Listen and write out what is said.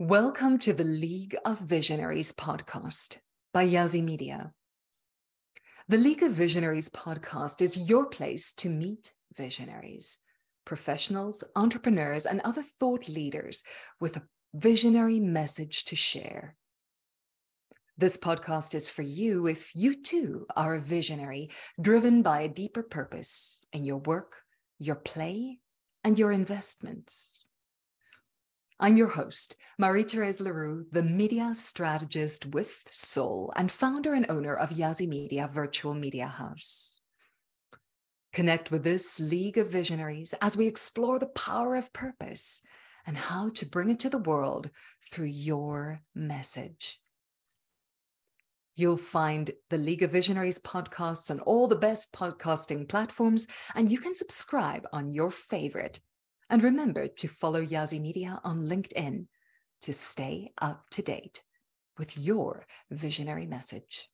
Welcome to the League of Visionaries podcast by Yazi Media. The League of Visionaries podcast is your place to meet visionaries, professionals, entrepreneurs, and other thought leaders with a visionary message to share. This podcast is for you if you too are a visionary driven by a deeper purpose in your work, your play, and your investments. I'm your host, Marie Therese Leroux, the media strategist with soul and founder and owner of Yazi Media Virtual Media House. Connect with this League of Visionaries as we explore the power of purpose and how to bring it to the world through your message. You'll find the League of Visionaries podcasts on all the best podcasting platforms, and you can subscribe on your favorite and remember to follow Yazi Media on LinkedIn to stay up to date with your visionary message.